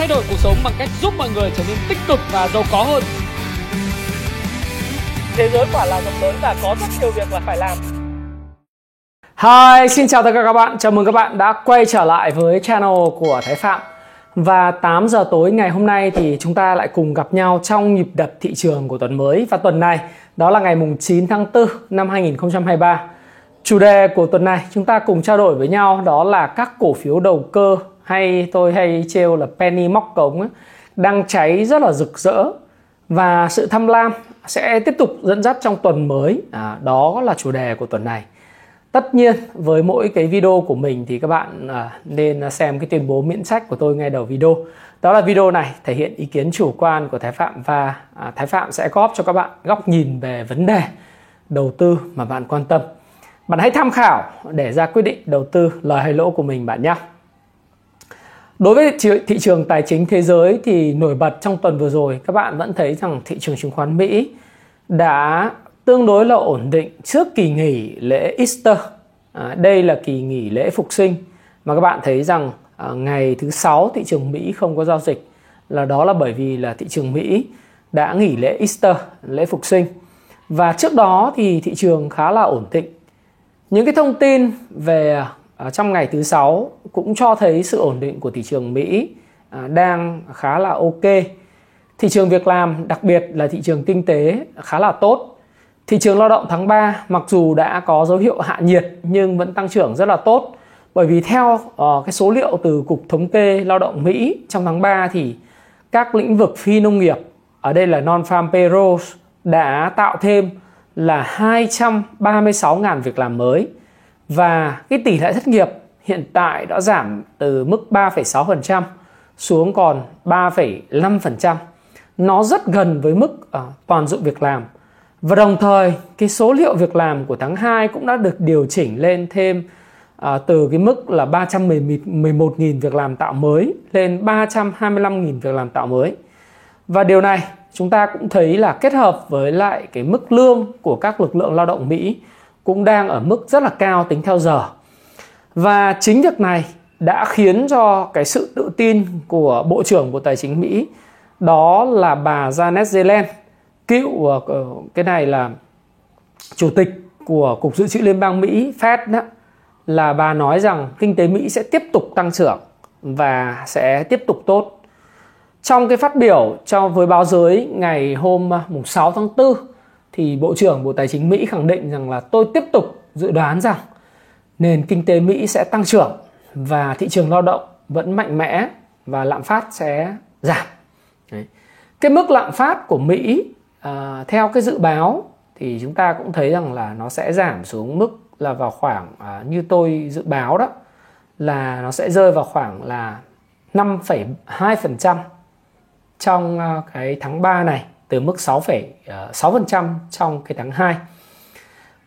thay đổi cuộc sống bằng cách giúp mọi người trở nên tích cực và giàu có hơn. Thế giới quả là rộng lớn và có rất nhiều việc là phải làm. Hi, xin chào tất cả các bạn. Chào mừng các bạn đã quay trở lại với channel của Thái Phạm. Và 8 giờ tối ngày hôm nay thì chúng ta lại cùng gặp nhau trong nhịp đập thị trường của tuần mới và tuần này đó là ngày mùng 9 tháng 4 năm 2023. Chủ đề của tuần này chúng ta cùng trao đổi với nhau đó là các cổ phiếu đầu cơ hay tôi hay trêu là penny móc cống ấy, đang cháy rất là rực rỡ. Và sự tham lam sẽ tiếp tục dẫn dắt trong tuần mới. À, đó là chủ đề của tuần này. Tất nhiên với mỗi cái video của mình thì các bạn à, nên xem cái tuyên bố miễn sách của tôi ngay đầu video. Đó là video này thể hiện ý kiến chủ quan của thái phạm và à, thái phạm sẽ góp cho các bạn góc nhìn về vấn đề đầu tư mà bạn quan tâm. Bạn hãy tham khảo để ra quyết định đầu tư lời hay lỗ của mình bạn nhé Đối với thị trường tài chính thế giới thì nổi bật trong tuần vừa rồi các bạn vẫn thấy rằng thị trường chứng khoán Mỹ đã tương đối là ổn định trước kỳ nghỉ lễ Easter. À, đây là kỳ nghỉ lễ phục sinh mà các bạn thấy rằng à, ngày thứ sáu thị trường Mỹ không có giao dịch là đó là bởi vì là thị trường Mỹ đã nghỉ lễ Easter, lễ phục sinh. Và trước đó thì thị trường khá là ổn định. Những cái thông tin về à, trong ngày thứ sáu cũng cho thấy sự ổn định của thị trường Mỹ à, đang khá là ok. Thị trường việc làm, đặc biệt là thị trường kinh tế khá là tốt. Thị trường lao động tháng 3 mặc dù đã có dấu hiệu hạ nhiệt nhưng vẫn tăng trưởng rất là tốt. Bởi vì theo uh, cái số liệu từ Cục Thống kê Lao động Mỹ trong tháng 3 thì các lĩnh vực phi nông nghiệp, ở đây là non-farm payrolls, đã tạo thêm là 236.000 việc làm mới và cái tỷ lệ thất nghiệp hiện tại đã giảm từ mức 3,6% xuống còn 3,5%. Nó rất gần với mức uh, toàn dụng việc làm. Và đồng thời cái số liệu việc làm của tháng 2 cũng đã được điều chỉnh lên thêm uh, từ cái mức là 311.000 việc làm tạo mới lên 325.000 việc làm tạo mới. Và điều này chúng ta cũng thấy là kết hợp với lại cái mức lương của các lực lượng lao động Mỹ cũng đang ở mức rất là cao tính theo giờ. Và chính việc này đã khiến cho cái sự tự tin của Bộ trưởng Bộ Tài chính Mỹ đó là bà Janet Yellen, cựu ờ, ờ, cái này là chủ tịch của Cục Dự trữ Liên bang Mỹ Fed đó, là bà nói rằng kinh tế Mỹ sẽ tiếp tục tăng trưởng và sẽ tiếp tục tốt. Trong cái phát biểu cho với báo giới ngày hôm ờ, mùng 6 tháng 4 thì Bộ trưởng Bộ Tài chính Mỹ khẳng định rằng là tôi tiếp tục dự đoán rằng nền kinh tế Mỹ sẽ tăng trưởng và thị trường lao động vẫn mạnh mẽ và lạm phát sẽ giảm. Đấy. Cái mức lạm phát của Mỹ à, theo cái dự báo thì chúng ta cũng thấy rằng là nó sẽ giảm xuống mức là vào khoảng à, như tôi dự báo đó là nó sẽ rơi vào khoảng là 5,2% trong à, cái tháng 3 này từ mức 6,6% ờ, trong cái tháng 2.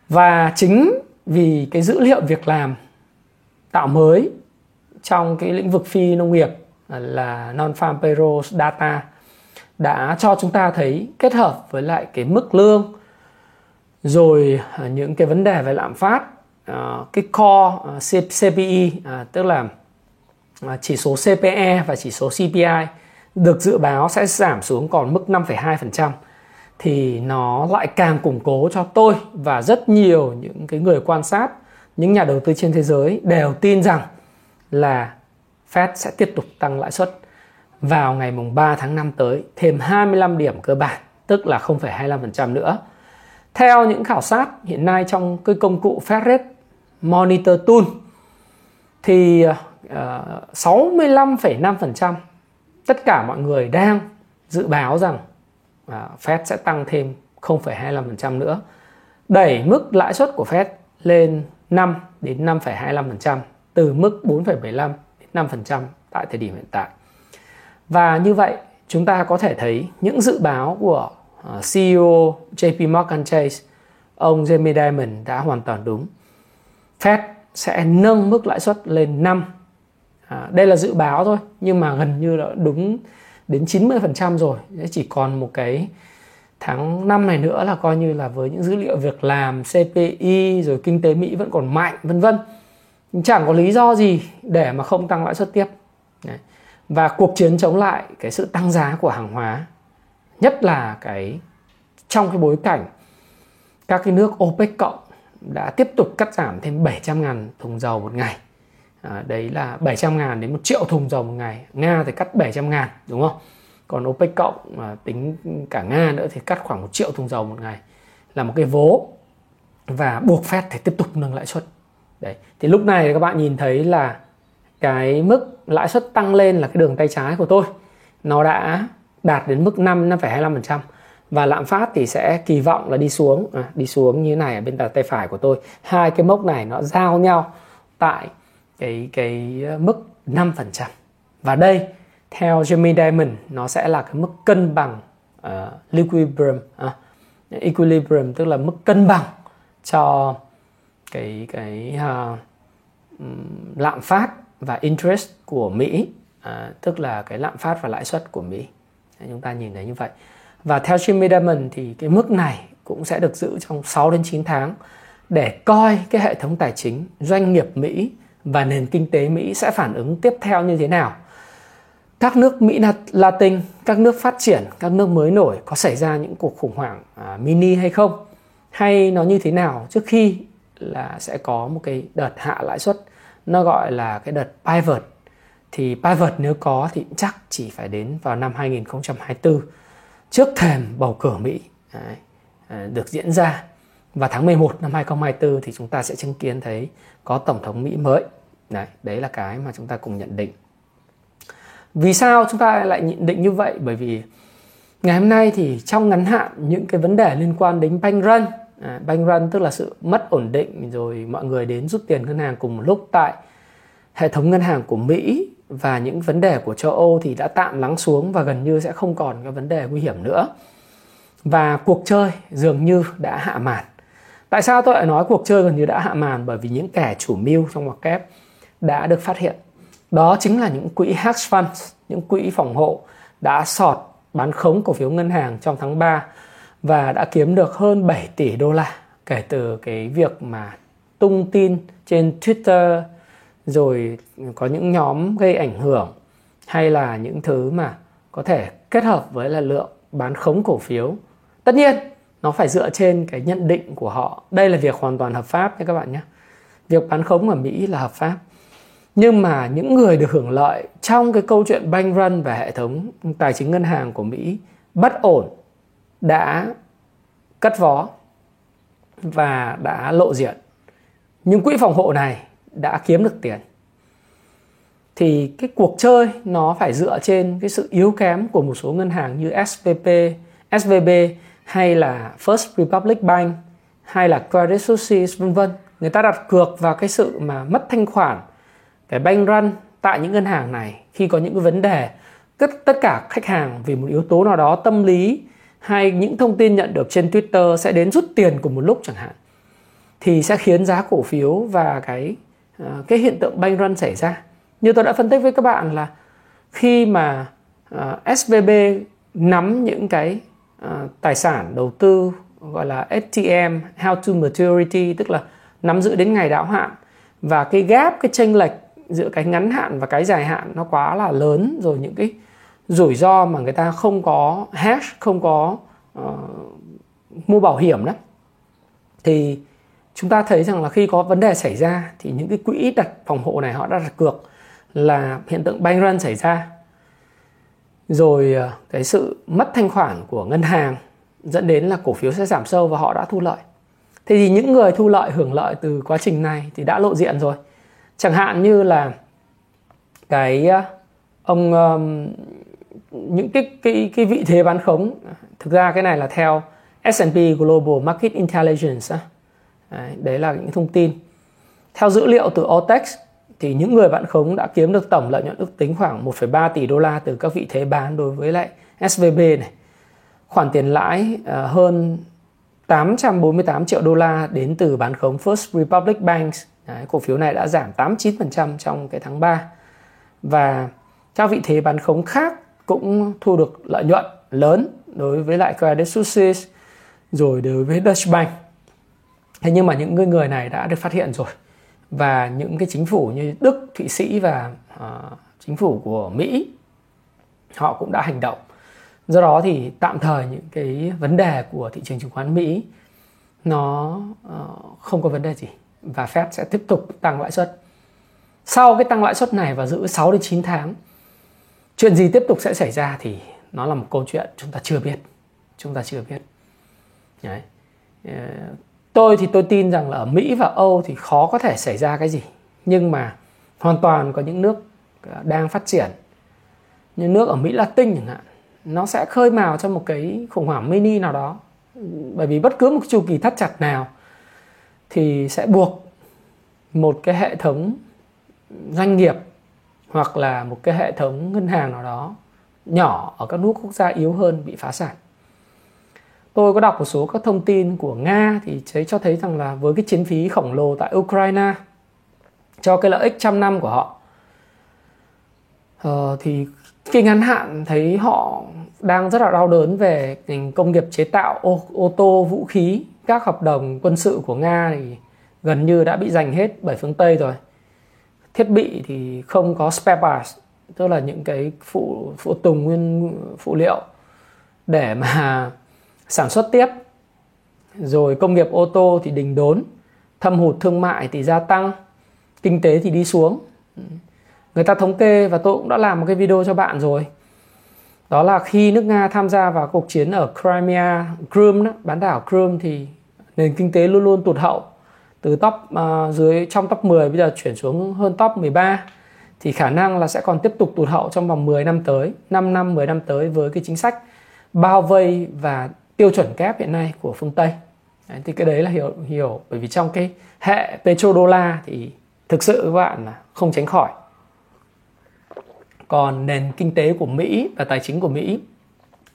Và chính vì cái dữ liệu việc làm tạo mới trong cái lĩnh vực phi nông nghiệp ờ, là non-farm payroll data đã cho chúng ta thấy kết hợp với lại cái mức lương rồi ờ, những cái vấn đề về lạm phát cái core CPI tức là chỉ số CPE và chỉ số CPI được dự báo sẽ giảm xuống còn mức 5,2% thì nó lại càng củng cố cho tôi và rất nhiều những cái người quan sát, những nhà đầu tư trên thế giới đều tin rằng là Fed sẽ tiếp tục tăng lãi suất vào ngày mùng 3 tháng 5 tới thêm 25 điểm cơ bản, tức là 0,25% nữa. Theo những khảo sát hiện nay trong cái công cụ Fed Rate Monitor Tool thì ờ, ờ, uh, 65,5% tất cả mọi người đang dự báo rằng à, Fed sẽ tăng thêm 0,25% nữa đẩy mức lãi suất của Fed lên 5 đến 5,25% từ mức 4,75 đến 5% tại thời điểm hiện tại. Và như vậy chúng ta có thể thấy những dự báo của à, CEO JP Morgan Chase ông Jamie Dimon đã hoàn toàn đúng. Fed sẽ nâng mức lãi suất lên 5 à, đây là dự báo thôi nhưng mà gần như là đúng đến 90% rồi. Chỉ còn một cái tháng 5 này nữa là coi như là với những dữ liệu việc làm CPI rồi kinh tế Mỹ vẫn còn mạnh vân vân. Chẳng có lý do gì để mà không tăng lãi suất tiếp. Đấy. và cuộc chiến chống lại cái sự tăng giá của hàng hóa nhất là cái trong cái bối cảnh các cái nước OPEC cộng đã tiếp tục cắt giảm thêm 700 ngàn thùng dầu một ngày à, đấy là 700 ngàn đến 1 triệu thùng dầu một ngày. Nga thì cắt 700 ngàn đúng không? Còn OPEC cộng à, tính cả Nga nữa thì cắt khoảng 1 triệu thùng dầu một ngày. Là một cái vố và buộc Fed phải tiếp tục nâng lãi suất. Đấy thì lúc này các bạn nhìn thấy là cái mức lãi suất tăng lên là cái đường tay trái của tôi. Nó đã đạt đến mức 5 5,25% và lạm phát thì sẽ kỳ vọng là đi xuống. À, đi xuống như này ở bên tay phải của tôi. Hai cái mốc này nó giao nhau tại cái cái ờ, mức 5% và đây theo Jamie Dimon nó sẽ là cái mức cân bằng uh, equilibrium uh, equilibrium tức là mức cân bằng cho cái cái uh, lạm phát và interest của Mỹ à, tức là cái lạm phát và lãi suất của Mỹ. Chúng ta nhìn thấy như vậy. Và theo Jimmy Dimon thì cái mức này cũng sẽ được giữ trong 6 đến 9 tháng để coi cái hệ thống tài chính doanh nghiệp Mỹ và nền kinh tế Mỹ sẽ phản ứng tiếp theo như thế nào? Các nước Mỹ Latin, các nước phát triển, các nước mới nổi có xảy ra những cuộc khủng hoảng à, mini hay không? Hay nó như thế nào trước khi là sẽ có một cái đợt hạ lãi suất? Nó gọi là cái đợt pivot. Thì pivot nếu có thì chắc chỉ phải đến vào năm 2024 trước thềm bầu cử Mỹ. Đấy, à, được diễn ra và tháng 11 năm 2024 thì chúng ta sẽ chứng kiến thấy có tổng thống Mỹ mới. Đấy đấy là cái mà chúng ta cùng nhận định. Vì sao chúng ta lại nhận định như vậy? Bởi vì ngày hôm nay thì trong ngắn hạn những cái vấn đề liên quan đến bank run à, bank run tức là sự mất ổn định rồi mọi người đến rút tiền ngân hàng cùng một lúc tại hệ thống ngân hàng của Mỹ. Và những vấn đề của châu Âu thì đã tạm lắng xuống và gần như sẽ không còn cái vấn đề nguy hiểm nữa. Và cuộc chơi dường như đã hạ màn tại sao tôi lại nói cuộc chơi gần như đã hạ màn bởi vì những kẻ chủ mưu trong ngoặc kép đã được phát hiện đó chính là những quỹ hedge funds, những quỹ phòng hộ đã sọt bán khống cổ phiếu ngân hàng trong tháng 3 và đã kiếm được hơn 7 tỷ đô la kể từ cái việc mà tung tin trên Twitter, rồi có những nhóm gây ảnh hưởng, hay là những thứ mà có thể kết hợp với là lượng bán khống cổ phiếu. Tất nhiên nó phải dựa trên cái nhận định của họ. Đây là việc hoàn toàn hợp pháp nha các bạn nhé. Việc bán khống ở Mỹ là hợp pháp. Nhưng mà những người được hưởng lợi trong cái câu chuyện bank run và hệ thống tài chính ngân hàng của Mỹ bất ổn đã cất vó và đã lộ diện. Nhưng quỹ phòng hộ này đã kiếm được tiền thì cái cuộc chơi nó phải dựa trên cái sự yếu kém của một số ngân hàng như SVP, SVB hay là First Republic Bank hay là Credit Suisse vân vân. Người ta đặt cược vào cái sự mà mất thanh khoản, cái bank run tại những ngân hàng này khi có những cái vấn đề tất tất cả khách hàng vì một yếu tố nào đó tâm lý hay những thông tin nhận được trên Twitter sẽ đến rút tiền cùng một lúc chẳng hạn thì sẽ khiến giá cổ phiếu và cái ờ, cái hiện tượng bank run xảy ra như tôi đã phân tích với các bạn là khi mà ờ, uh, SVB nắm những cái uh, tài sản đầu tư gọi là STM how to maturity tức là nắm giữ đến ngày đáo hạn. Và cái gap cái chênh lệch giữa cái ngắn hạn và cái dài hạn nó quá là lớn rồi những cái rủi ro mà người ta không có hash không có uh, mua bảo hiểm đó. Thì chúng ta thấy rằng là khi có vấn đề xảy ra thì những cái quỹ đặt phòng hộ này họ đã đặt cược là hiện tượng bank run xảy ra rồi à, cái sự mất thanh khoản của ngân hàng dẫn đến là cổ phiếu sẽ giảm sâu và họ đã thu lợi. Thế thì những người thu lợi hưởng lợi từ quá trình này thì đã lộ diện rồi. Chẳng hạn như là cái à, ông những cái cái cái vị thế bán khống, thực ra cái này là theo S&P Global Market Intelligence đấy là những thông tin. Theo dữ liệu từ OTEX thì những người bán khống đã kiếm được tổng lợi nhuận ước tính khoảng 1,3 tỷ đô la từ các vị thế bán đối với lại SVB này. Khoản tiền lãi ờ, hơn 848 triệu đô la đến từ bán khống First Republic Bank. Đấy, cổ phiếu này đã giảm 89% trong cái tháng 3. Và các vị thế bán khống khác cũng thu được lợi nhuận lớn đối với lại Credit Suisse rồi đối với Deutsche Bank. Thế nhưng mà những người này đã được phát hiện rồi và những cái chính phủ như Đức, Thụy Sĩ và uh, chính phủ của Mỹ họ cũng đã hành động. Do đó thì tạm thời những cái vấn đề của thị trường chứng khoán Mỹ nó uh, không có vấn đề gì và Fed sẽ tiếp tục tăng lãi suất. Sau cái tăng lãi suất này và giữ 6 đến 9 tháng chuyện gì tiếp tục sẽ xảy ra thì nó là một câu chuyện chúng ta chưa biết. Chúng ta chưa biết. Đấy. Ờ, Tôi thì tôi tin rằng là ở Mỹ và Âu thì khó có thể xảy ra cái gì. Nhưng mà hoàn toàn có những nước ờ, đang phát triển. Như nước ở Mỹ Latin chẳng hạn, nó sẽ khơi mào cho một cái khủng hoảng mini nào đó. Bởi vì bất cứ một chu kỳ thắt chặt nào thì sẽ buộc một cái hệ thống doanh nghiệp hoặc là một cái hệ thống ngân hàng nào đó nhỏ ở các nước quốc gia yếu hơn bị phá sản tôi có đọc một số các thông tin của nga thì thấy cho thấy rằng là với cái chiến phí khổng lồ tại ukraine cho cái lợi ích trăm năm của họ uh, thì cái ngắn hạn thấy họ đang rất là đau đớn về ngành công nghiệp chế tạo ô, ô tô vũ khí các hợp đồng quân sự của nga thì gần như đã bị giành hết bởi phương tây rồi. Thiết bị thì không có spare parts tức là những cái phụ phụ tùng nguyên phụ liệu để mà sản xuất tiếp. Rồi công nghiệp ô tô thì đình đốn thâm hụt thương mại thì gia tăng kinh tế thì đi xuống. Người ta thống kê và tôi cũng đã làm một cái video cho bạn rồi. Đó là khi nước Nga tham gia vào cuộc chiến ở Crimea, Crimea bán đảo Crimea thì nền kinh tế luôn luôn tụt hậu. Từ top uh, dưới trong top 10 bây giờ chuyển xuống hơn top 13 thì khả năng là sẽ còn tiếp tục tụt hậu trong vòng 10 năm tới, 5 năm 10 năm tới với cái chính sách bao vây và tiêu chuẩn kép hiện nay của phương Tây. Đấy, thì cái đấy là hiểu hiểu bởi vì trong cái hệ petrodollar thì thực sự các bạn là không tránh khỏi. Còn nền kinh tế của Mỹ và tài chính của Mỹ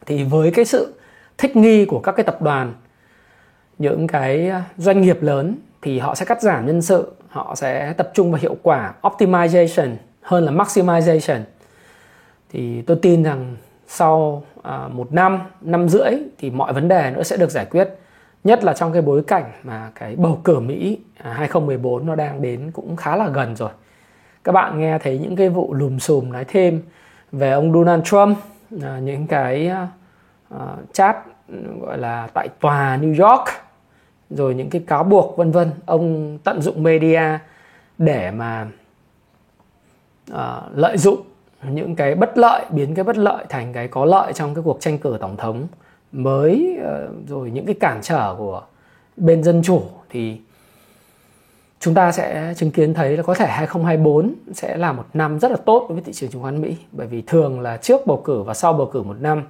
thì với cái sự thích nghi của các cái tập đoàn những cái à, doanh nghiệp lớn thì họ sẽ cắt giảm nhân sự họ sẽ tập trung vào hiệu quả optimization hơn là maximization thì tôi tin rằng sau à, một năm năm rưỡi thì mọi vấn đề nó sẽ được giải quyết. Nhất là trong cái bối cảnh mà cái bầu cử Mỹ à, 2014 nó đang đến cũng khá là gần rồi. Các bạn nghe thấy những cái vụ lùm xùm nói thêm về ông Donald Trump à, những cái uh, chat gọi là tại tòa New York rồi những cái cáo buộc vân vân. Ông tận dụng media để mà uh, lợi dụng những cái bất lợi biến cái bất lợi thành cái có lợi trong cái cuộc tranh cử tổng thống. Mới ờ, rồi những cái cản trở của bên dân chủ thì chúng ta sẽ chứng kiến thấy là có thể 2024 sẽ là một năm rất là tốt đối với thị trường chứng khoán Mỹ. Bởi vì thường là trước bầu cử và sau bầu cử một năm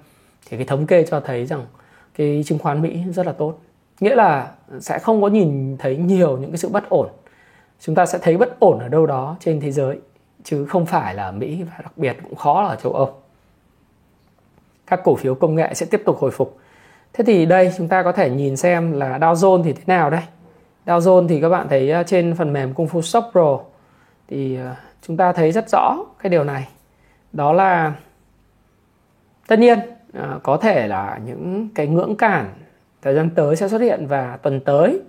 thì cái thống kê cho thấy rằng cái chứng khoán Mỹ rất là tốt. Nghĩa là sẽ không có nhìn thấy nhiều những cái sự bất ổn. Chúng ta sẽ thấy bất ổn ở đâu đó trên thế giới chứ không phải là Mỹ và đặc biệt cũng khó là ở châu Âu. Các cổ phiếu công nghệ sẽ tiếp tục hồi phục. Thế thì đây, chúng ta có thể nhìn xem là Dow Jones thì thế nào đây? Dow Jones thì các bạn thấy à, trên phần mềm Kung Fu Stock Pro thì à, chúng ta thấy rất rõ cái điều này. Đó là tất nhiên à, có thể là những cái ngưỡng cản thời gian tới sẽ xuất hiện và tuần tới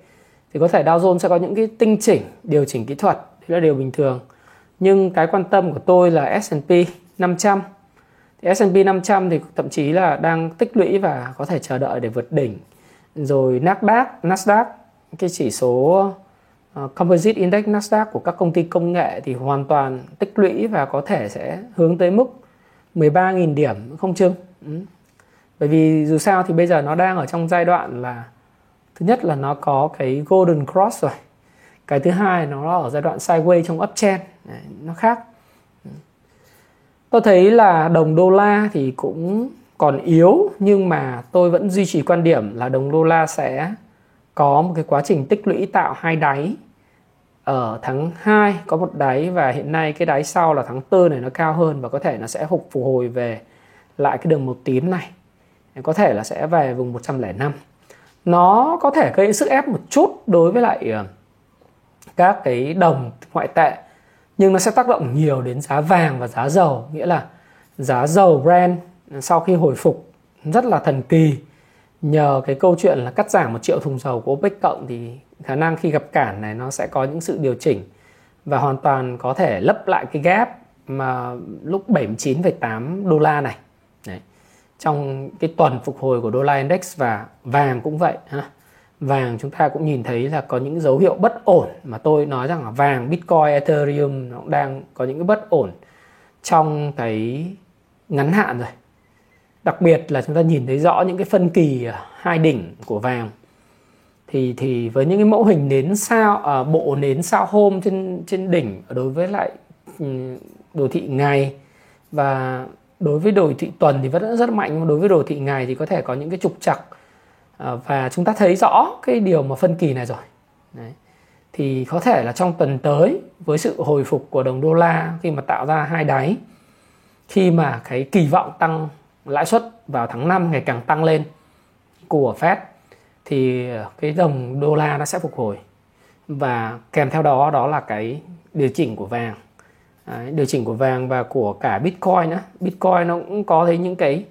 thì có thể Dow Jones sẽ có những cái tinh chỉnh, điều chỉnh kỹ thuật. Đấy là điều bình thường nhưng cái quan tâm của tôi là S&P 500 thì S&P 500 thì thậm chí là đang tích lũy và có thể chờ đợi để vượt đỉnh. Rồi Nasdaq Nasdaq cái chỉ số uh, Composite Index Nasdaq của các công ty công nghệ thì hoàn toàn tích lũy và có thể sẽ hướng tới mức 13.000 điểm không chừng. Ừ. Bởi vì dù sao thì bây giờ nó đang ở trong giai đoạn là thứ nhất là nó có cái golden cross rồi cái thứ hai nó ở giai đoạn sideways trong uptrend. Đấy, nó khác. Tôi thấy là đồng đô la thì cũng còn yếu nhưng mà tôi vẫn duy trì quan điểm là đồng đô la sẽ có một cái quá trình tích lũy tạo hai đáy. Ở tháng 2 có một đáy và hiện nay cái đáy sau là tháng 4 này nó cao hơn và có thể nó sẽ phục phục hồi về lại cái đường màu tím này. Có thể là sẽ về vùng 105 nó có thể gây sức ép một chút đối với lại ờ, các cái đồng ngoại tệ. Nhưng nó sẽ tác động nhiều đến giá vàng và giá dầu nghĩa là giá dầu Brent sau khi hồi phục rất là thần kỳ. Nhờ cái câu chuyện là cắt giảm một triệu thùng dầu của OPEC cộng thì khả năng khi gặp cản này nó sẽ có những sự điều chỉnh và hoàn toàn có thể lấp lại cái gap mà lúc 79,8 đô la này. Đấy. trong cái tuần phục hồi của đô la index và vàng cũng vậy ha vàng chúng ta cũng nhìn thấy là có những dấu hiệu bất ổn mà tôi nói rằng là vàng bitcoin ethereum nó cũng đang có những cái bất ổn trong cái ngắn hạn rồi. Đặc biệt là chúng ta nhìn thấy rõ những cái phân kỳ hai đỉnh của vàng. Thì thì với những cái mẫu hình nến sao à, bộ nến sao hôm trên trên đỉnh đối với lại ừ, đồ thị ngày và đối với đồ thị tuần thì vẫn rất mạnh nhưng đối với đồ thị ngày thì có thể có những cái trục chặt Ờ, và chúng ta thấy rõ cái điều mà phân kỳ này rồi. Đấy. thì có thể là trong tuần tới với sự hồi phục của đồng đô la khi mà tạo ra hai đáy khi mà cái kỳ vọng tăng lãi suất vào tháng 5 ngày càng tăng lên của Fed thì cái đồng đô la nó sẽ phục hồi. Và kèm theo đó đó là cái điều chỉnh của vàng. Đấy, điều chỉnh của vàng và của cả Bitcoin nữa. Bitcoin nó cũng có thấy những cái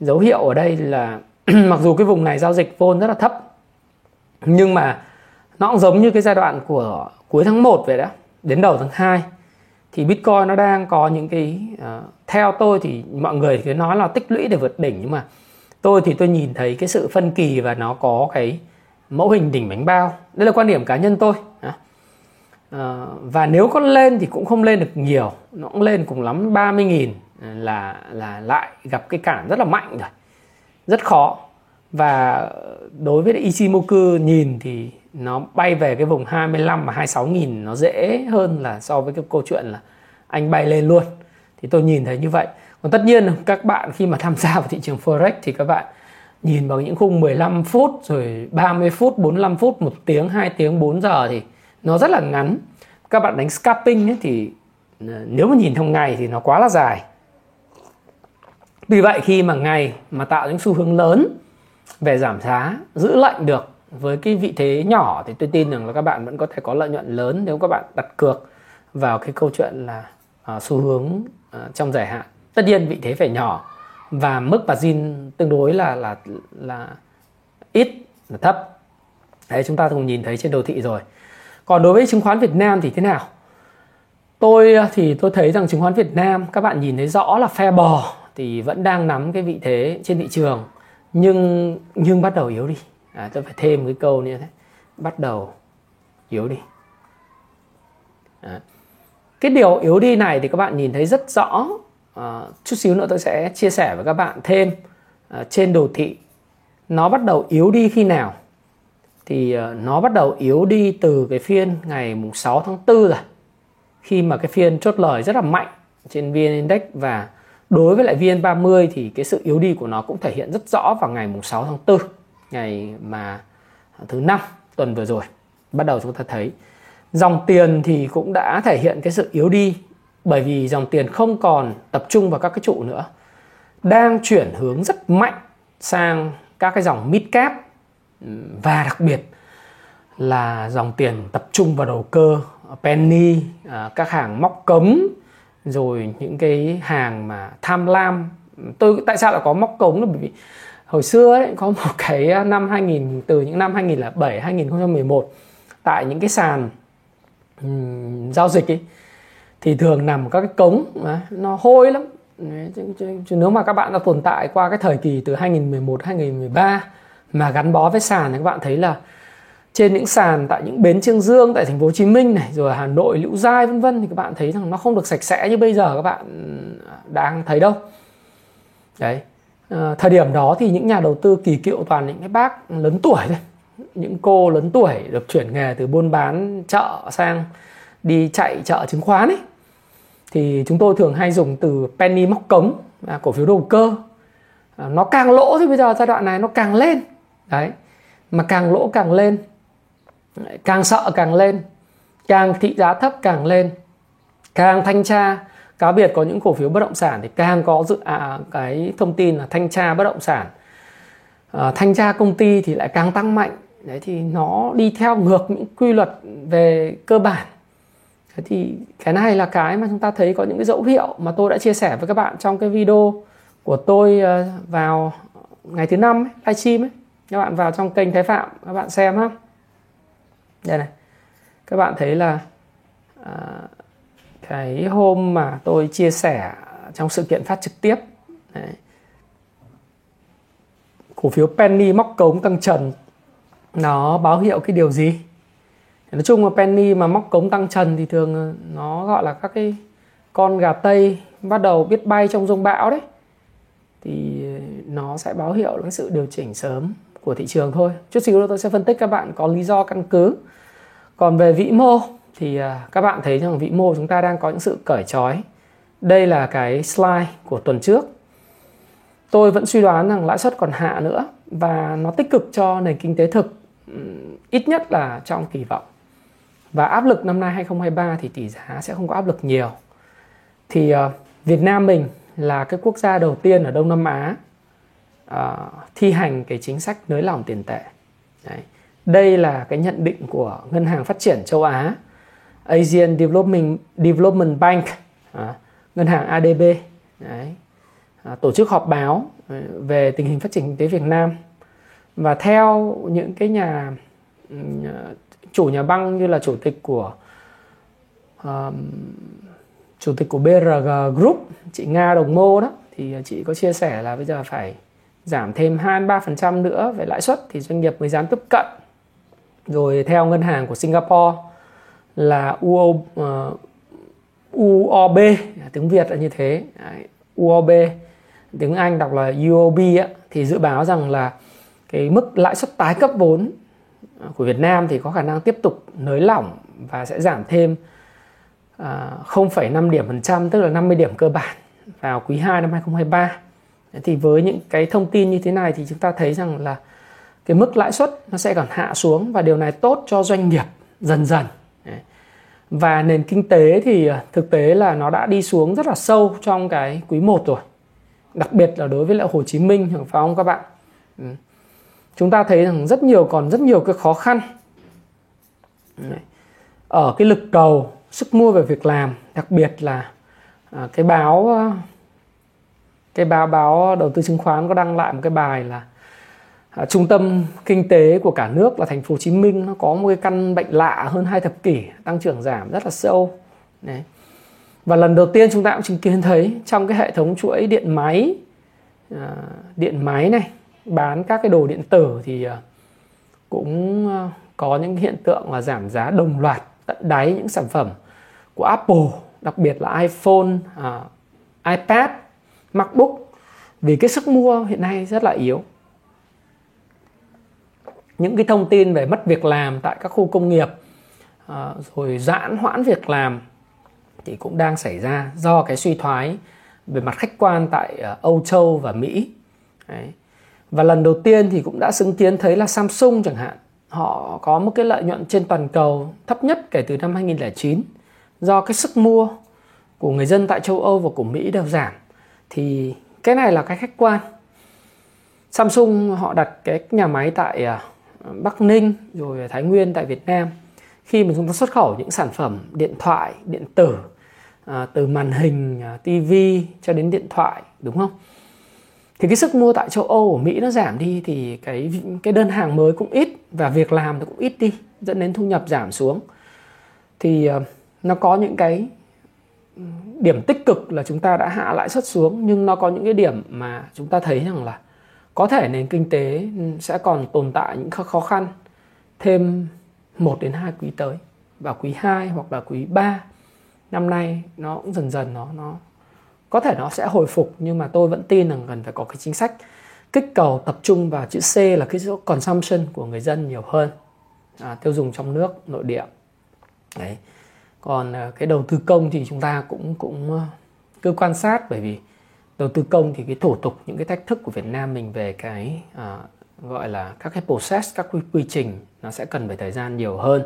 dấu hiệu ở đây là mặc dù cái vùng này giao dịch vôn rất là thấp nhưng mà nó cũng giống như cái giai đoạn của cuối tháng 1 vậy đó đến đầu tháng 2 thì Bitcoin nó đang có những cái uh, theo tôi thì mọi người cứ nói là tích lũy để vượt đỉnh nhưng mà tôi thì tôi nhìn thấy cái sự phân kỳ và nó có cái mẫu hình đỉnh bánh bao. Đây là quan điểm cá nhân tôi uh, và nếu có lên thì cũng không lên được nhiều nó cũng lên cùng lắm 30.000 ờ, là là lại gặp cái cản rất là mạnh rồi rất khó. Và đối với Ichimoku nhìn thì nó bay về cái vùng 25 và 26 nghìn, nó dễ hơn là so với cái câu chuyện là anh bay lên luôn. Thì tôi nhìn thấy như vậy. Còn tất nhiên các bạn khi mà tham gia vào thị trường forex thì các bạn nhìn vào những khung 15 phút rồi 30 phút 45 phút, một tiếng 2 tiếng 4 giờ thì nó rất là ngắn. Các bạn đánh scalping ấy thì ờ, nếu mà nhìn trong ngày thì nó quá là dài vì vậy khi mà ngày mà tạo những xu hướng lớn về giảm giá giữ lệnh được với cái vị thế nhỏ thì tôi tin rằng là các bạn vẫn có thể có lợi nhuận lớn nếu các bạn đặt cược vào cái câu chuyện là uh, xu hướng uh, trong dài hạn. Tất nhiên vị thế phải nhỏ và mức margin tương đối là là là ít là thấp. Đấy chúng ta cùng nhìn thấy trên đồ thị rồi. Còn đối với chứng khoán Việt Nam thì thế nào? Tôi thì tôi thấy rằng chứng khoán Việt Nam các bạn nhìn thấy rõ là phe bò thì vẫn đang nắm cái vị thế trên thị trường. Nhưng nhưng bắt đầu yếu đi. À, tôi phải thêm cái câu như thế bắt đầu yếu đi. À. cái điều yếu đi này thì các bạn nhìn thấy rất rõ. À, chút xíu nữa tôi sẽ chia sẻ với các bạn thêm à, trên đồ thị. Nó bắt đầu yếu đi khi nào? Thì à, nó bắt đầu yếu đi từ cái phiên ngày mùng 6 tháng 4 rồi. Khi mà cái phiên chốt lời rất là mạnh trên VN Index và đối với lại VN30 thì cái sự yếu đi của nó cũng thể hiện rất rõ vào ngày mùng 6 tháng 4 ngày mà thứ năm tuần vừa rồi. Bắt đầu chúng ta thấy. Dòng tiền thì cũng đã thể hiện cái sự yếu đi, bởi vì dòng tiền không còn tập trung vào các cái trụ nữa. Đang chuyển hướng rất mạnh sang các cái dòng mid cap, và đặc biệt là dòng tiền tập trung vào đầu cơ, penny à, các hàng móc cấm rồi những cái hàng mà tham lam. Tôi tại sao lại có móc cống là bởi vì hồi xưa ấy, có một cái năm 2000 từ những năm 2007 2011 tại những cái sàn um, giao dịch ấy thì thường nằm các cái cống nó hôi lắm. Chứ nếu mà các bạn đã tồn tại qua cái thời kỳ từ 2011 2013 mà gắn bó với sàn thì các bạn thấy là trên những sàn tại những bến Trương Dương tại thành phố Hồ Chí Minh này rồi Hà Nội lũ Giai vân vân thì các bạn thấy rằng nó không được sạch sẽ như bây giờ các bạn à, đang thấy đâu. Đấy. À, thời điểm đó thì những nhà đầu tư kỳ cựu toàn những cái bác lớn tuổi thôi những cô lớn tuổi được chuyển nghề từ buôn bán chợ sang đi chạy chợ chứng khoán ấy thì chúng tôi thường hay dùng từ penny móc cống à, cổ phiếu đầu cơ. À, nó càng lỗ thì bây giờ giai đoạn này nó càng lên. Đấy. Mà càng lỗ càng lên càng sợ càng lên. Càng thị giá thấp càng lên. Càng thanh tra cá biệt có những cổ phiếu bất động sản thì càng có dự à, cái thông tin là thanh tra bất động sản. À, thanh tra công ty thì lại càng tăng mạnh. Đấy thì nó đi theo ngược những quy luật về cơ bản. Thế thì cái này là cái mà chúng ta thấy có những cái dấu hiệu mà tôi đã chia sẻ với các bạn trong cái video của tôi à, vào ngày thứ năm livestream ấy. Các bạn vào trong kênh Thái Phạm các bạn xem ha đây này. Các bạn thấy là à, cái hôm mà tôi chia sẻ trong sự kiện phát trực tiếp đấy, cổ phiếu penny móc cống tăng trần nó báo hiệu cái điều gì? Nói chung là penny mà móc cống tăng trần thì thường ờ, nó gọi là các cái con gà tây bắt đầu biết bay trong rông bão đấy. Thì ờ, nó sẽ báo hiệu cái sự điều chỉnh sớm của thị trường thôi. Chút xíu nữa tôi sẽ phân tích các bạn có lý do căn cứ. Còn về vĩ mô thì à, các bạn thấy rằng vĩ mô chúng ta đang có những sự cởi trói. Đây là cái slide của tuần trước. Tôi vẫn suy đoán rằng lãi suất còn hạ nữa và nó tích cực cho nền kinh tế thực ít nhất là trong kỳ vọng. Và áp lực năm nay 2023 thì tỷ giá sẽ không có áp lực nhiều. Thì ờ, Việt Nam mình là cái quốc gia đầu tiên ở Đông Nam Á uh, thi hành cái chính sách nới lỏng tiền tệ Đấy. đây là cái nhận định của ngân hàng phát triển châu Á Asian Development Development Bank uh, ngân hàng ADB Đấy. Uh, tổ chức họp báo về tình hình phát triển kinh tế Việt Nam và theo những cái nhà chủ nhà băng như là chủ tịch của uh, chủ tịch của BRG Group chị Nga Đồng Mô đó thì chị có chia sẻ là bây giờ phải giảm thêm 2-3% nữa về lãi suất thì doanh nghiệp mới dám tiếp cận. Rồi theo ngân hàng của Singapore là UO, uh, ờ, UOB tiếng Việt là như thế. Đấy, UOB tiếng Anh đọc là UOB á, thì dự báo rằng là cái mức lãi suất tái cấp vốn của Việt Nam thì có khả năng tiếp tục nới lỏng và sẽ giảm thêm ờ, 0,5 điểm phần trăm tức là 50 điểm cơ bản vào quý 2 năm 2023 thì với những cái thông tin như thế này thì chúng ta thấy rằng là cái mức lãi suất nó sẽ còn hạ xuống và điều này tốt cho doanh nghiệp dần dần. Và nền kinh tế thì à, thực tế là nó đã đi xuống rất là sâu trong cái quý 1 rồi, đặc biệt là đối với lại Hồ Chí Minh phải không các bạn. Chúng ta thấy rằng rất nhiều, còn rất nhiều cái khó khăn. Ở cái lực cầu, sức mua về việc làm, đặc biệt là à, cái báo à, cái báo báo đầu tư chứng khoán có đăng lại một cái bài là à, trung tâm kinh tế của cả nước là thành phố Hồ Chí Minh nó có một cái căn bệnh lạ hơn hai thập kỷ tăng trưởng giảm rất là sâu Đấy. và lần đầu tiên chúng ta cũng chứng kiến thấy trong cái hệ thống chuỗi điện máy à, điện máy này bán các cái đồ điện tử thì à, cũng à, có những hiện tượng là giảm giá đồng loạt tận đáy những sản phẩm của Apple đặc biệt là iPhone, à, iPad, MacBook vì cái sức mua hiện nay rất là yếu. Những cái thông tin về mất việc làm tại các khu công nghiệp à, rồi giãn hoãn việc làm thì cũng đang xảy ra do cái suy thoái về mặt khách quan tại à, Âu Châu và Mỹ. Đấy. Và lần đầu tiên thì cũng đã xứng kiến thấy là Samsung chẳng hạn, họ có một cái lợi nhuận trên toàn cầu thấp nhất kể từ năm 2009 do cái sức mua của người dân tại châu Âu và của Mỹ đều giảm thì cái này là cái khách quan. Samsung họ đặt cái nhà máy tại à, Bắc Ninh rồi Thái Nguyên tại Việt Nam. Khi mà chúng ta xuất khẩu những sản phẩm điện thoại điện tử à, từ màn hình à, TV cho đến điện thoại đúng không? Thì cái sức mua tại châu Âu của Mỹ nó giảm đi thì cái cái đơn hàng mới cũng ít và việc làm nó cũng ít đi dẫn đến thu nhập giảm xuống. Thì à, nó có những cái điểm tích cực là chúng ta đã hạ lãi suất xuống nhưng nó có những cái điểm mà chúng ta thấy rằng là có thể nền kinh tế sẽ còn tồn tại những khó khăn thêm 1 đến 2 quý tới. Vào quý 2 hoặc là quý 3 năm nay nó cũng dần dần nó nó có thể nó sẽ hồi phục nhưng mà tôi vẫn tin rằng cần phải có cái chính sách kích cầu tập trung vào chữ C là cái số consumption của người dân nhiều hơn à, tiêu dùng trong nước nội địa. Đấy còn ờ, cái đầu tư công thì chúng ta cũng cũng ờ, cứ quan sát bởi vì đầu tư công thì cái thủ tục những cái thách thức của Việt Nam mình về cái à, gọi là các cái process các quy, quy trình nó sẽ cần phải thời gian nhiều hơn.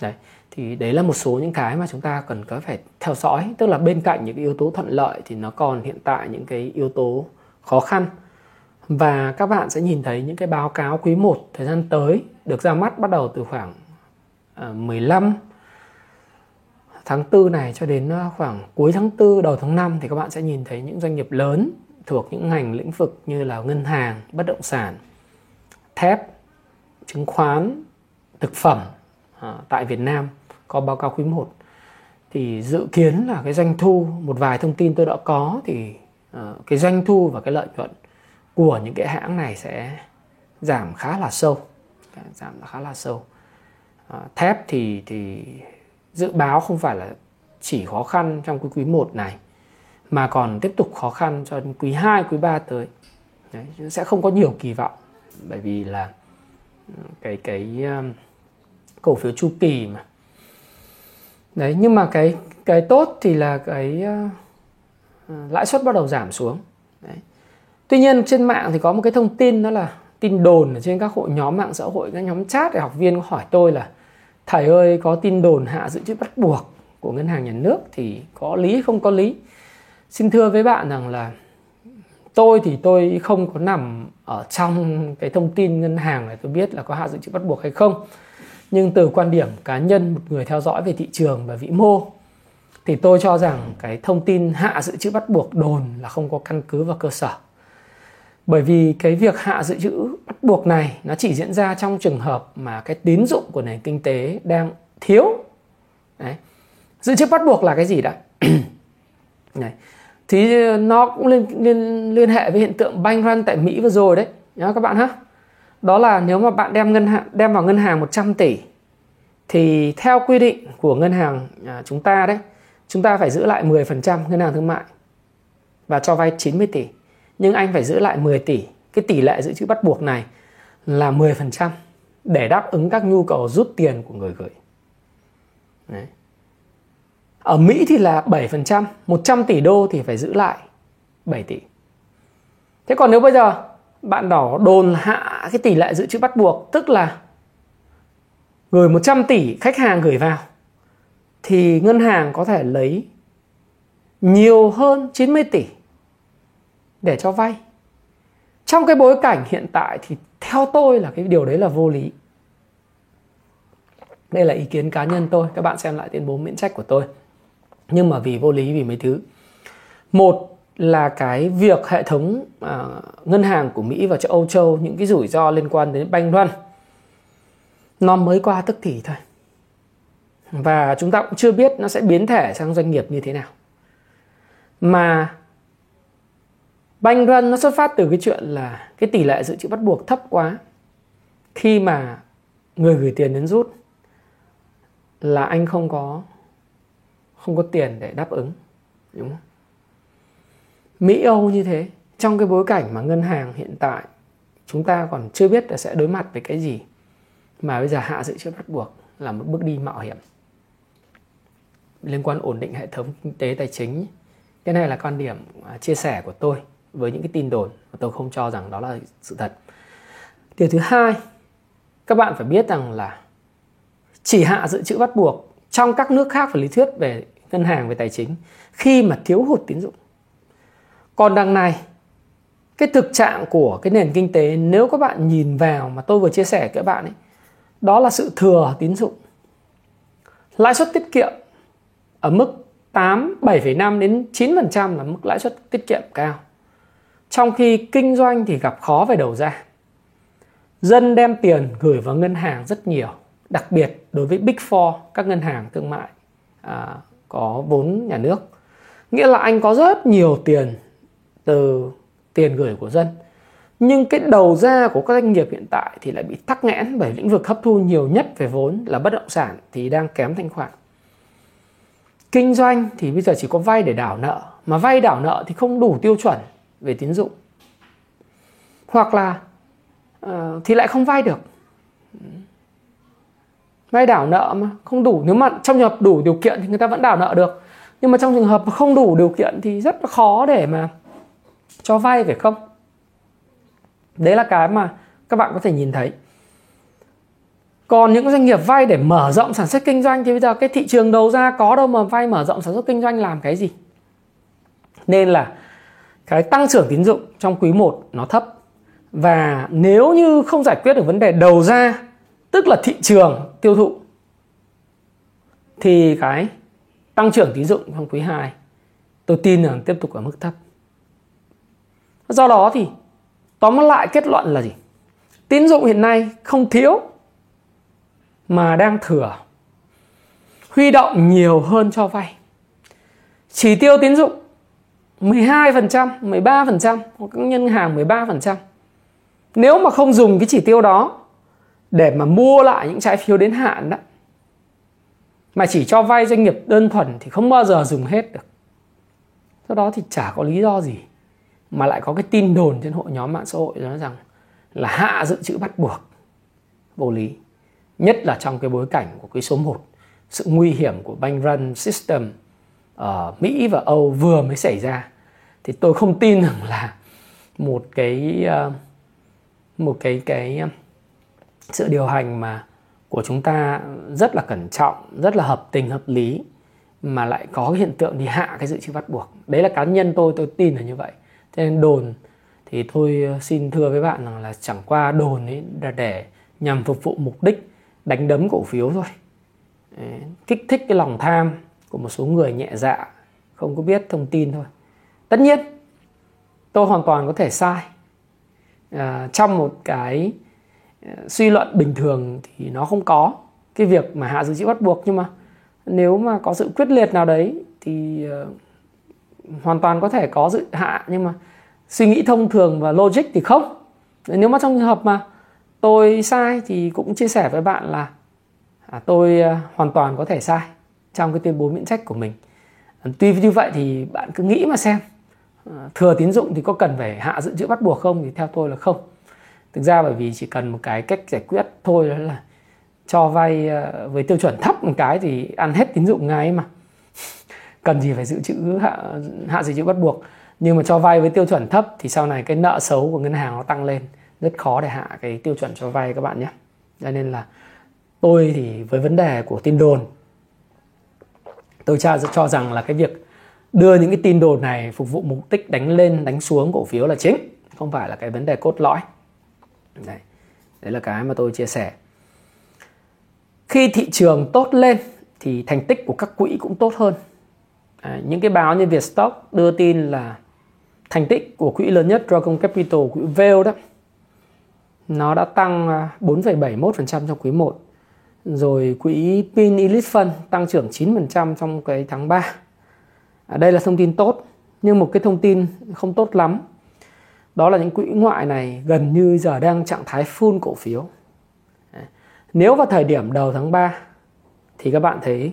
Đấy thì đấy là một số những cái mà chúng ta cần có phải theo dõi. Tức là bên cạnh những cái yếu tố thuận lợi thì nó còn hiện tại những cái yếu tố khó khăn. Và các bạn sẽ nhìn thấy những cái báo cáo quý 1 thời gian tới được ra mắt bắt đầu từ khoảng 15 tháng 4 này cho đến ờ, khoảng cuối tháng 4 đầu tháng 5 thì các bạn sẽ nhìn thấy những doanh nghiệp lớn thuộc những ngành lĩnh vực như là ngân hàng, bất động sản, thép, chứng khoán, thực phẩm à, tại Việt Nam có báo cáo quý 1 thì dự kiến là cái doanh thu một vài thông tin tôi đã có thì à, cái doanh thu và cái lợi nhuận của những cái hãng này sẽ giảm khá là sâu. Dạ, giảm khá là sâu. À, thép thì thì dự báo không phải là chỉ khó khăn trong quý quý 1 này mà còn tiếp tục khó khăn cho quý 2, quý 3 tới. Đấy, sẽ không có nhiều kỳ vọng bởi vì là ừ, cái cái um, cổ phiếu chu kỳ mà. Đấy, nhưng mà cái cái tốt thì là cái uh, lãi suất bắt đầu giảm xuống. Đấy. Tuy nhiên trên mạng thì có một cái thông tin đó là tin đồn ở trên các hội nhóm mạng xã hội, các nhóm chat để học viên có hỏi tôi là thầy ơi, có tin đồn hạ dự trữ bắt buộc của ngân hàng nhà nước thì có lý không có lý? Xin thưa với bạn rằng là tôi thì tôi không có nằm ở trong cái thông tin ngân hàng này. Tôi biết là có hạ dự trữ bắt buộc hay không. Nhưng từ quan điểm cá nhân, một người theo dõi về thị trường và vĩ mô, thì tôi cho rằng cái thông tin hạ dự trữ bắt buộc đồn là không có căn cứ và cơ sở bởi vì cái việc hạ dự trữ bắt buộc này nó chỉ diễn ra trong trường hợp mà cái tín dụng của nền kinh tế đang thiếu. Đấy. dự trữ bắt buộc là cái gì đã này. Thì nó cũng liên, liên liên hệ với hiện tượng bank run tại Mỹ vừa rồi đấy. Nhá các bạn ha. Đó là nếu mà bạn đem ngân hàng đem vào ngân hàng 100 tỷ thì theo quy định của ngân hàng à, chúng ta đấy chúng ta phải giữ lại 10% ngân hàng thương mại và cho vay 90 tỷ nhưng anh phải giữ lại 10 tỷ cái tỷ lệ dự trữ bắt buộc này là 10% để đáp ứng các nhu cầu rút tiền của người gửi đấy. Ở Mỹ thì là 7%, 100 tỷ đô thì phải giữ lại 7 tỷ. Thế còn nếu bây giờ bạn đỏ đồn hạ cái tỷ lệ dự trữ bắt buộc tức là gửi 100 tỷ khách hàng gửi vào thì ngân hàng có thể lấy nhiều hơn 90 tỷ để cho vay. Trong cái bối cảnh hiện tại thì theo tôi là cái điều đấy là vô lý. Đây là ý kiến cá nhân tôi, các bạn xem lại tuyên bố miễn trách của tôi nhưng mà vì vô lý vì mấy thứ một là cái việc hệ thống uh, ngân hàng của Mỹ và châu Âu châu những cái rủi ro liên quan đến banh run nó mới qua tức thì thôi và chúng ta cũng chưa biết nó sẽ biến thể sang doanh nghiệp như thế nào mà banh run nó xuất phát từ cái chuyện là cái tỷ lệ dự trữ bắt buộc thấp quá. Khi mà người gửi tiền đến rút là anh không có không có tiền để đáp ứng, đúng không? Mỹ, Âu như thế. Trong cái bối cảnh mà ngân hàng hiện tại, chúng ta còn chưa biết là sẽ đối mặt với cái gì mà bây giờ hạ dự trữ bắt buộc là một bước đi mạo hiểm. Liên quan ổn định hệ thống kinh tế tài chính, cái này là quan điểm à, chia sẻ của tôi với những cái tin đồn và tôi không cho rằng đó là sự thật điều thứ hai các bạn phải biết rằng là chỉ hạ dự trữ bắt buộc trong các nước khác về lý thuyết về ngân hàng về tài chính khi mà thiếu hụt tín dụng. Còn đằng này, cái thực trạng của cái nền kinh tế nếu các bạn nhìn vào mà tôi vừa chia sẻ với các bạn ấy, đó là sự thừa tín dụng. Lãi suất tiết kiệm ở mức 8, 7,5 đến 9% là mức lãi suất tiết kiệm cao. Trong khi kinh doanh thì gặp khó về đầu ra. Dân đem tiền gửi vào ngân hàng rất nhiều, đặc biệt đối với Big Four, các ngân hàng thương mại à, có vốn nhà nước. Nghĩa là anh có rất nhiều tiền từ tiền gửi của dân nhưng cái đầu ra của các doanh nghiệp hiện tại thì lại bị tắc nghẽn bởi lĩnh vực hấp thu nhiều nhất về vốn là bất động sản thì đang kém thanh khoản. Kinh doanh thì bây giờ chỉ có vay để đảo nợ mà vay đảo nợ thì không đủ tiêu chuẩn về tín dụng. Hoặc là uh, thì lại không vay được. Vay đảo nợ mà không đủ. Nếu mà trong trường hợp đủ điều kiện thì người ta vẫn đảo nợ được. Nhưng mà trong trường hợp không đủ điều kiện thì rất là khó để mà cho vay phải không? Đấy là cái mà các bạn có thể nhìn thấy. Còn những doanh nghiệp vay để mở rộng sản xuất kinh doanh thì bây giờ cái thị trường đầu ra có đâu mà vay mở rộng sản xuất kinh doanh làm cái gì? Nên là cái tăng trưởng tín dụng trong quý 1 nó thấp và nếu như không giải quyết được vấn đề đầu ra, tức là thị trường tiêu thụ, thì cái tăng trưởng tín dụng trong quý 2 tôi tin rằng tiếp tục ở mức thấp. Do đó thì tóm lại kết luận là gì? Tín dụng hiện nay không thiếu mà đang thừa. Huy động nhiều hơn cho vay. Chỉ tiêu tín dụng 12%, 13% hoặc các ngân hàng 13%. Nếu mà không dùng cái chỉ tiêu đó để mà mua lại những trái phiếu đến hạn đó mà chỉ cho vay doanh nghiệp đơn thuần thì không bao giờ dùng hết được. Do đó thì chả có lý do gì mà lại có cái tin đồn trên hội nhóm mạng xã hội nói rằng là hạ dự trữ bắt buộc vô lý nhất là trong cái bối cảnh của cái số 1 sự nguy hiểm của bank run system ở Mỹ và Âu vừa mới xảy ra. Thì tôi không tin rằng là một cái ờ, một cái cái ờ, sự điều hành mà của chúng ta rất là cẩn trọng, rất là hợp tình, hợp lý, mà lại có cái hiện tượng đi hạ cái dự trữ bắt buộc. Đấy là cá nhân tôi tôi tin là như vậy. Cho nên đồn thì tôi xin thưa với bạn rằng là chẳng qua đồn ấy là để nhằm phục vụ mục đích đánh đấm cổ phiếu thôi. Kích thích cái lòng tham của một số người nhẹ dạ không có biết thông tin thôi. Tất nhiên tôi hoàn toàn có thể sai. À, trong một cái à, suy luận bình thường thì nó không có cái việc mà hạ dự trữ bắt buộc nhưng mà nếu mà có sự quyết liệt nào đấy thì uh, hoàn toàn có thể có dự hạ nhưng mà suy nghĩ thông thường và logic thì không. Nếu mà trong trường hợp mà tôi sai thì cũng chia sẻ với bạn là à, tôi uh, hoàn toàn có thể sai trong cái tuyên bố miễn trách của mình. Tuy như vậy thì bạn cứ nghĩ mà xem ờ, thừa tín dụng thì có cần phải hạ dự trữ bắt buộc không thì theo tôi là không. Thực ra bởi vì chỉ cần một cái cách giải quyết thôi đó là cho vay ờ, với tiêu chuẩn thấp một cái thì ăn hết tín dụng ngay mà. Cần gì phải dự trữ hạ, hạ dự trữ bắt buộc. Nhưng mà cho vay với tiêu chuẩn thấp thì sau này cái nợ xấu của ngân hàng nó tăng lên rất khó để hạ cái tiêu chuẩn cho vay các bạn nhé. Cho nên là tôi thì với vấn đề của tin đồn tôi cho, cho rằng là cái việc đưa những cái tin đồn này phục vụ mục đích đánh lên đánh xuống cổ phiếu là chính không phải là cái vấn đề cốt lõi. Đấy, đấy là cái mà tôi chia sẻ. Khi thị trường tốt lên thì thành tích của các quỹ cũng tốt hơn. À, những cái báo như Vietstock đưa tin là thành tích của quỹ lớn nhất Dragon Capital quỹ Vale đó nó đã tăng à, 4,71% trong quý 1 rồi quỹ Pin Elite Fund tăng trưởng 9% trong cái tháng 3 à, đây là thông tin tốt nhưng một cái thông tin không tốt lắm. Đó là những quỹ ngoại này gần như giờ đang trạng thái full cổ phiếu. À, nếu vào thời điểm đầu tháng 3 thì các bạn thấy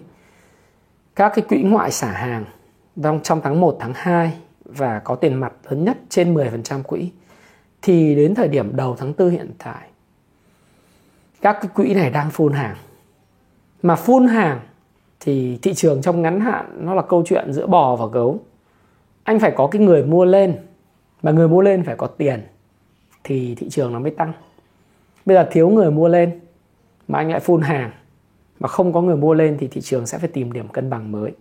các cái quỹ ngoại xả hàng trong trong tháng 1, tháng 2 và có tiền mặt lớn nhất trên 10% quỹ thì đến thời điểm đầu tháng 4 hiện tại các cái quỹ này đang phun hàng. Mà phun hàng thì thị trường trong ngắn hạn nó là câu chuyện giữa bò và gấu. Anh phải có cái người mua lên mà người mua lên phải có tiền thì thị trường nó mới tăng. Bây giờ thiếu người mua lên mà anh lại phun hàng mà không có người mua lên thì thị trường sẽ phải tìm điểm cân bằng mới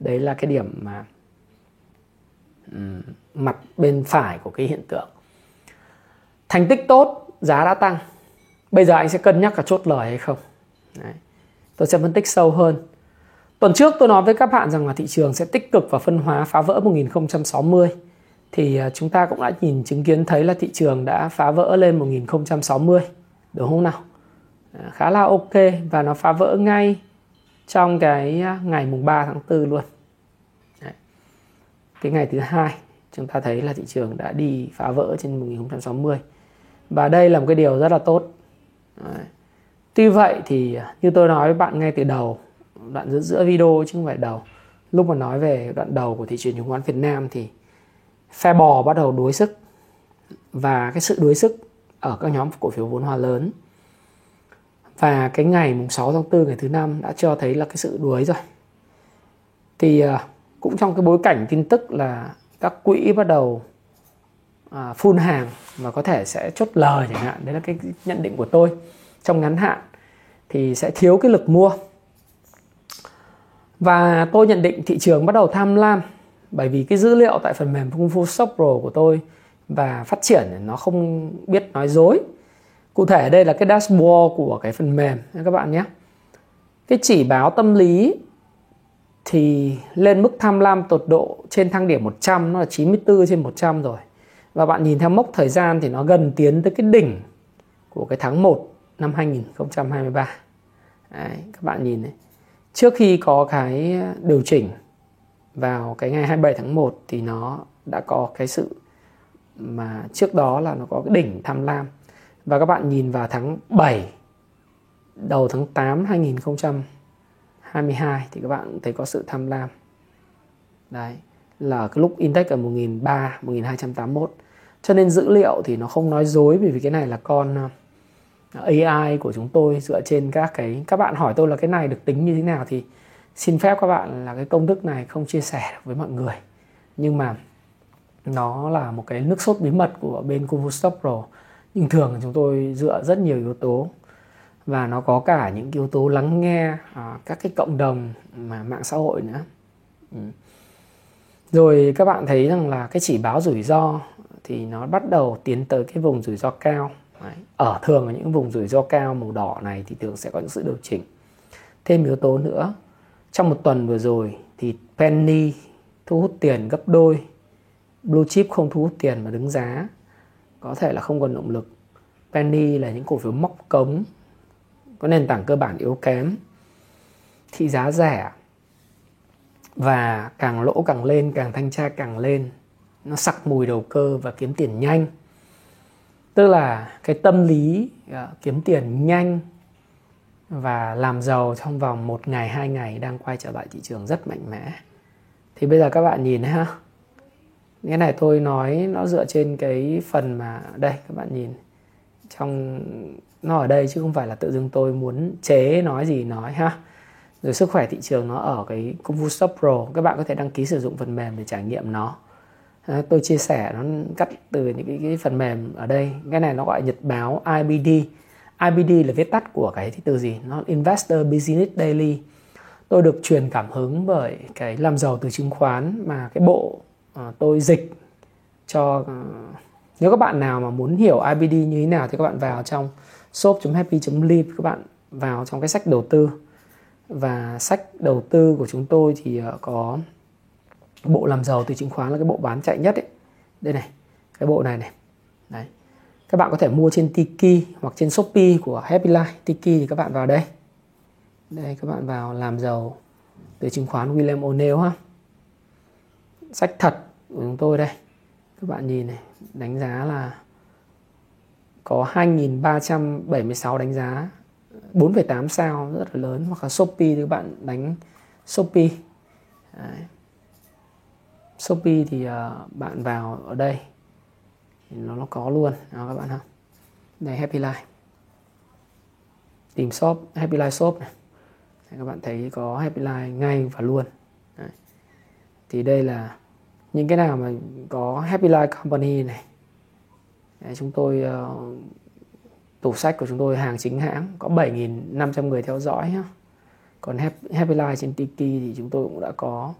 đấy là cái điểm mà um, mặt bên phải của cái hiện tượng thành tích tốt giá đã tăng bây giờ anh sẽ cân nhắc cả chốt lời hay không đấy tôi sẽ phân tích sâu hơn. Tuần trước tôi nói với các bạn rằng là thị trường sẽ tích cực và phân hóa phá vỡ 1060 thì à, chúng ta cũng đã nhìn chứng kiến thấy là thị trường đã phá vỡ lên 1060 đúng không nào? À, khá là ok và nó phá vỡ ngay trong cái à, ngày mùng 3 tháng 4 luôn. Đấy. cái ngày thứ hai, chúng ta thấy là thị trường đã đi phá vỡ trên 1060 và đây là một cái điều rất là tốt. Đấy tuy vậy thì à, như tôi nói với bạn ngay từ đầu, đoạn giữa giữa video chứ không phải đầu, lúc mà nói về đoạn đầu của thị trường chứng khoán Việt Nam thì phe bò bắt đầu đuối sức và cái sự đuối sức ở các nhóm cổ phiếu vốn hóa lớn. Và cái ngày mùng 6 tháng 4 ngày thứ năm đã cho thấy là cái sự đuối rồi. Thì à, cũng trong cái bối cảnh tin tức là các quỹ bắt đầu à, phun hàng và có thể sẽ chốt lời chẳng hạn. Đấy là cái nhận định của tôi trong ngắn hạn, thì sẽ thiếu cái lực mua và tôi nhận định thị trường bắt đầu tham lam bởi vì cái dữ liệu tại phần mềm Kung Fu Shop Pro của tôi và phát triển nó không biết nói dối Cụ thể đây là cái dashboard của cái phần mềm các bạn nhé. Cái chỉ báo tâm lý thì lên mức tham lam tột độ trên thang điểm 100 nó là 94 trên 100 rồi. Và bạn nhìn theo mốc thời gian thì nó gần tiến tới cái đỉnh của cái tháng 1 năm 2023. Đấy, các bạn nhìn này. Trước khi có cái điều chỉnh vào cái ngày 27 tháng 1 thì nó đã có cái sự mà trước đó là nó có cái đỉnh tham lam và các bạn nhìn vào tháng 7 đầu tháng 8 2022 thì các bạn thấy có sự tham lam đấy là cái lúc index ở 1300 1281 cho nên dữ liệu thì nó không nói dối bởi vì cái này là con AI của chúng tôi dựa trên các cái các bạn hỏi tôi là cái này được tính như thế nào thì xin phép các bạn là cái công thức này không chia sẻ với mọi người. Nhưng mà nó là một cái nước sốt bí mật của bên Kung Stop Pro nhưng thường chúng tôi dựa rất nhiều yếu tố. Và nó có cả những yếu tố lắng nghe à, các cái cộng đồng mà mạng xã hội nữa. Ừ. rồi các bạn thấy rằng là cái chỉ báo rủi ro thì nó bắt đầu tiến tới cái vùng rủi ro cao. Đấy. ở thường ở những vùng rủi ro cao màu đỏ này thì thường sẽ có những sự điều chỉnh. Thêm yếu tố nữa, trong một tuần vừa rồi thì penny thu hút tiền gấp đôi. Blue chip không thu hút tiền mà đứng giá. Có thể là không còn động lực. Penny là những cổ phiếu móc cống, có nền tảng cơ bản yếu kém. Thị giá rẻ và càng lỗ càng lên, càng thanh tra càng lên, nó sặc mùi đầu cơ và kiếm tiền nhanh tức là cái tâm lý uh, kiếm tiền nhanh và làm giàu trong vòng một ngày hai ngày đang quay trở lại thị trường rất mạnh mẽ. Thì bây giờ các bạn nhìn ha. Cái này tôi nói nó dựa trên cái phần mà đây các bạn nhìn. Trong nó ở đây chứ không phải là tự dưng tôi muốn chế nói gì nói ha. Rồi sức khỏe thị trường nó ở cái Kung Fu Stop Pro các bạn có thể đăng ký sử dụng phần mềm để trải nghiệm nó. Ờ, tôi chia sẻ nó cắt từ những cái, cái phần mềm ở đây. Cái này nó gọi nhật báo IBD IBD là viết tắt của cái từ gì? Nó Investor Business Daily. Tôi được truyền cảm hứng bởi cái làm giàu từ chứng khoán mà cái bộ uh, tôi dịch cho uh, nếu các bạn nào mà muốn hiểu IBD như thế nào thì các bạn vào trong shop.happy.live các bạn vào trong cái sách đầu tư. Và sách đầu tư của chúng tôi thì uh, có bộ làm giàu từ chứng khoán là cái bộ bán chạy nhất ấy. đây này cái bộ này này. Đấy. Các bạn có thể mua trên Tiki hoặc trên Shopee của Happy Life. Tiki thì các bạn vào đây. Đây các bạn vào làm giàu từ chứng khoán William O'Neill ha. Sách thật của chúng tôi đây. Các bạn nhìn này đánh giá là có 2.376 đánh giá 4,8 sao rất là lớn. Hoặc là Shopee thì các bạn đánh Shopee. Đấy. Shopee thì uh, bạn vào ở đây. Nó nó có luôn. Đó các bạn ha. Đây Happy Life. Tìm shop Happy Life shop này. Đấy, các bạn thấy có Happy Life ngay và luôn. Đấy. thì đây là những cái nào mà có Happy Life Company này. Đấy, chúng tôi uh, tủ sách của chúng tôi hàng chính hãng có 7.500 người theo dõi nhá. còn Happy Life trên Tiki thì chúng tôi cũng đã có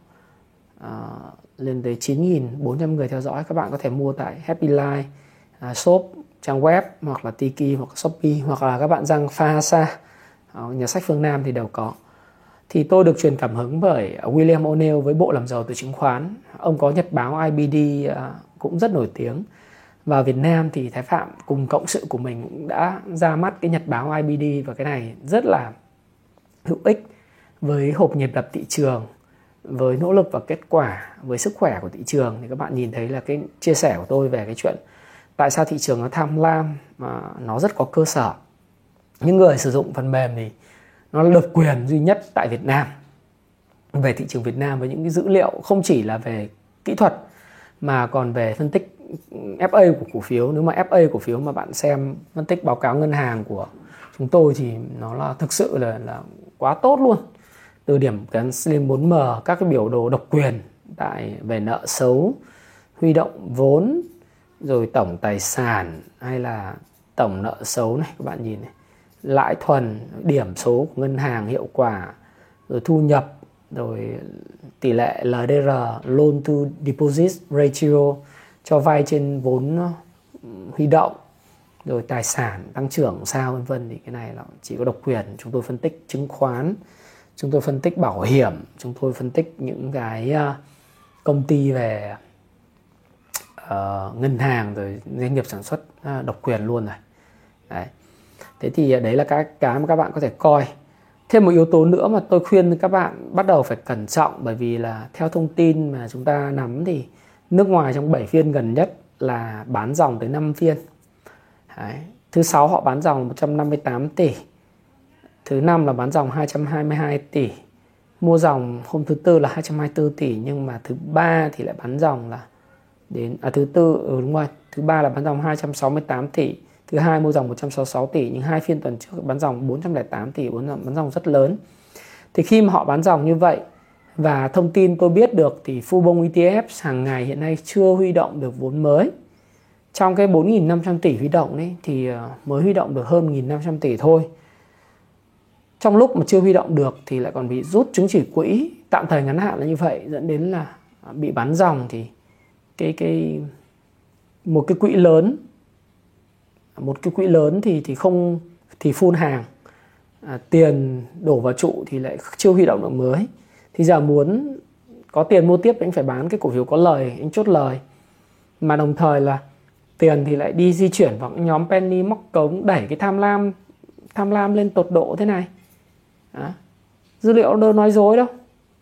uh, lên tới 9.400 người theo dõi. Các bạn có thể mua tại Happy Life à, shop trang web hoặc là Tiki hoặc Shopee hoặc là các bạn răng Fahasa ờ, nhà sách phương Nam thì đều có. Thì tôi được truyền cảm hứng bởi William O'Neill với bộ làm giàu từ chứng khoán. Ông có nhật báo IBD à, cũng rất nổi tiếng. Và Việt Nam thì Thái Phạm cùng cộng sự của mình cũng đã ra mắt cái nhật báo IBD và cái này rất là hữu ích với hộp nhịp đập thị trường với nỗ lực và kết quả với sức khỏe của thị trường thì các bạn nhìn thấy là cái chia sẻ của tôi về cái chuyện tại sao thị trường nó tham lam mà nó rất có cơ sở. Những người sử dụng phần mềm thì nó là độc quyền duy nhất tại Việt Nam. Về thị trường Việt Nam với những cái dữ liệu không chỉ là về kỹ thuật mà còn về phân tích FA của cổ phiếu. Nếu mà FA cổ phiếu mà bạn xem phân tích báo cáo ngân hàng của chúng tôi thì nó là thực sự là là quá tốt luôn từ điểm cán Slim 4M các cái biểu đồ độc quyền tại về nợ xấu, huy động vốn, rồi tổng tài sản hay là tổng nợ xấu này, các bạn nhìn này. Lãi thuần, điểm số của ngân hàng hiệu quả, rồi thu nhập, rồi tỷ lệ LDR loan to deposit ratio, cho vay trên vốn ờ, huy động, rồi tài sản tăng trưởng sao, vân vân. Thì cái này là chỉ có độc quyền, chúng tôi phân tích, chứng khoán chúng tôi phân tích bảo hiểm chúng tôi phân tích những cái ờ, công ty về uh, ngân hàng rồi doanh nghiệp sản xuất uh, độc quyền luôn rồi đấy thế thì đấy là các cái mà các bạn có thể coi thêm một yếu tố nữa mà tôi khuyên các bạn bắt đầu phải cẩn trọng bởi vì là theo thông tin mà chúng ta nắm thì nước ngoài trong 7 phiên gần nhất là bán dòng tới 5 phiên. Đấy. Thứ sáu họ bán dòng 158 tỷ. Thứ năm là bán dòng 222 tỷ. Mua dòng hôm thứ tư là 224 tỷ nhưng mà thứ ba thì lại bán dòng là đến à thứ tư ừ, đúng rồi, thứ ba là bán dòng 268 tỷ. Thứ hai mua dòng 166 tỷ nhưng hai phiên tuần trước bán dòng 408 tỷ bán dòng, bán dòng rất lớn. Thì khi mà họ bán dòng như vậy và thông tin tôi biết được thì Fubon ETF hàng ngày hiện nay chưa huy động được vốn mới. Trong cái 4.500 tỷ huy động ấy thì ờ, mới huy động được hơn 1.500 tỷ thôi trong lúc mà chưa huy động được thì lại còn bị rút chứng chỉ quỹ tạm thời ngắn hạn là như vậy dẫn đến là à, bị bán dòng thì cái cái một cái quỹ lớn một cái quỹ lớn thì thì không thì phun hàng à, tiền đổ vào trụ thì lại chưa huy động được mới. Thì giờ muốn có tiền mua tiếp anh phải bán cái cổ phiếu có lời anh chốt lời. Mà đồng thời là tiền thì lại đi di chuyển vào nhóm penny móc cống đẩy cái tham lam tham lam lên tột độ thế này. Đó. dữ liệu đâu nói dối đâu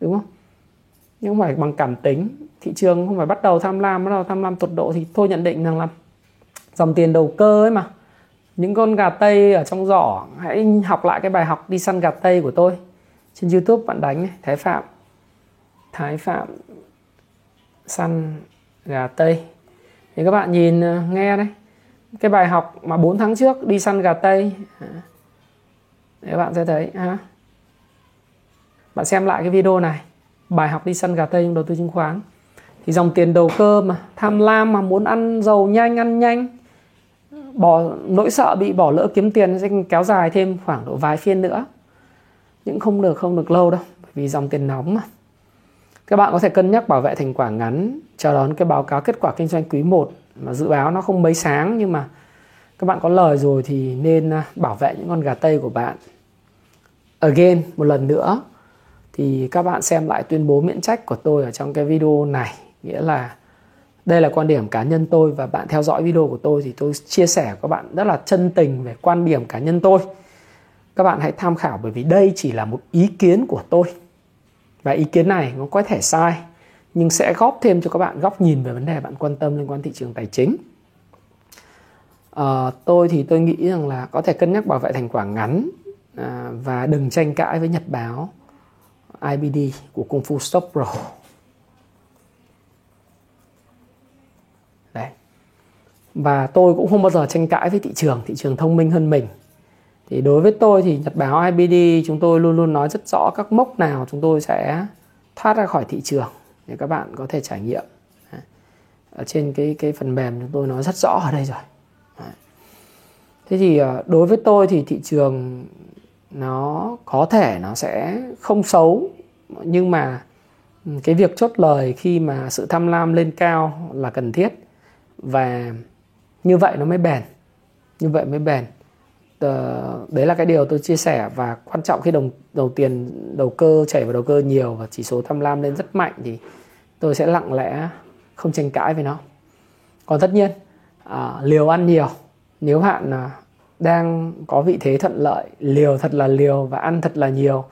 đúng không? Nhưng không phải bằng cảm tính thị trường không phải bắt đầu tham lam bắt đầu tham lam tột độ thì thôi nhận định rằng là dòng tiền đầu cơ ấy mà. Những con gà tây ở trong giỏ hãy học lại cái bài học đi săn gà tây của tôi. Trên youtube bạn đánh này, thái phạm. Thái phạm săn gà tây. Thì các bạn nhìn ờ, nghe đấy. Cái bài học mà 4 tháng trước đi săn gà tây. Để bạn sẽ thấy ha bạn xem lại cái video này. Bài học đi săn gà tây trong đầu tư chứng khoán. Thì dòng tiền đầu cơ mà. Tham lam mà muốn ăn giàu nhanh, ăn nhanh. Bỏ, nỗi sợ bị bỏ lỡ kiếm tiền sẽ kéo dài thêm khoảng độ vài phiên nữa. Nhưng không được không được lâu đâu vì dòng tiền nóng mà. Các bạn có thể cân nhắc bảo vệ thành quả ngắn chờ đón cái báo cáo kết quả kinh doanh quý 1 mà dự báo nó không mấy sáng, nhưng mà các bạn có lời rồi thì nên à, bảo vệ những con gà tây của bạn. Again, một lần nữa thì các bạn xem lại tuyên bố miễn trách của tôi ở trong cái video này. Nghĩa là đây là quan điểm cá nhân tôi và bạn theo dõi video của tôi thì tôi chia sẻ với các bạn rất là chân tình về quan điểm cá nhân tôi. Các bạn hãy tham khảo bởi vì đây chỉ là một ý kiến của tôi. Và ý kiến này nó có thể sai nhưng sẽ góp thêm cho các bạn góc nhìn về vấn đề bạn quan tâm liên quan thị trường tài chính. À, tôi thì tôi nghĩ rằng là có thể cân nhắc bảo vệ thành quả ngắn à, và đừng tranh cãi với nhật báo. IBD của Kung Fu Stop Pro. Đấy. Và tôi cũng không bao giờ tranh cãi với thị trường thị trường thông minh hơn mình. Thì đối với tôi thì nhật báo IBD chúng tôi luôn luôn nói rất rõ các mốc nào chúng tôi sẽ thoát ra khỏi thị trường để các bạn có thể trải nghiệm. Ở trên cái cái phần mềm chúng tôi nói rất rõ ở đây rồi. Thế thì ờ, đối với tôi thì thị trường nó có thể nó sẽ không xấu nhưng mà cái việc chốt lời khi mà sự tham lam lên cao là cần thiết. Và như vậy nó mới bền như vậy mới bền. Đấy là cái điều tôi chia sẻ và quan trọng khi đồng đầu tiền đầu cơ chảy vào đầu cơ nhiều và chỉ số tham lam lên rất mạnh thì tôi sẽ lặng lẽ không tranh cãi với nó. Còn tất nhiên à, liều ăn nhiều. Nếu bạn à, đang có vị thế thuận lợi liều thật là liều và ăn thật là nhiều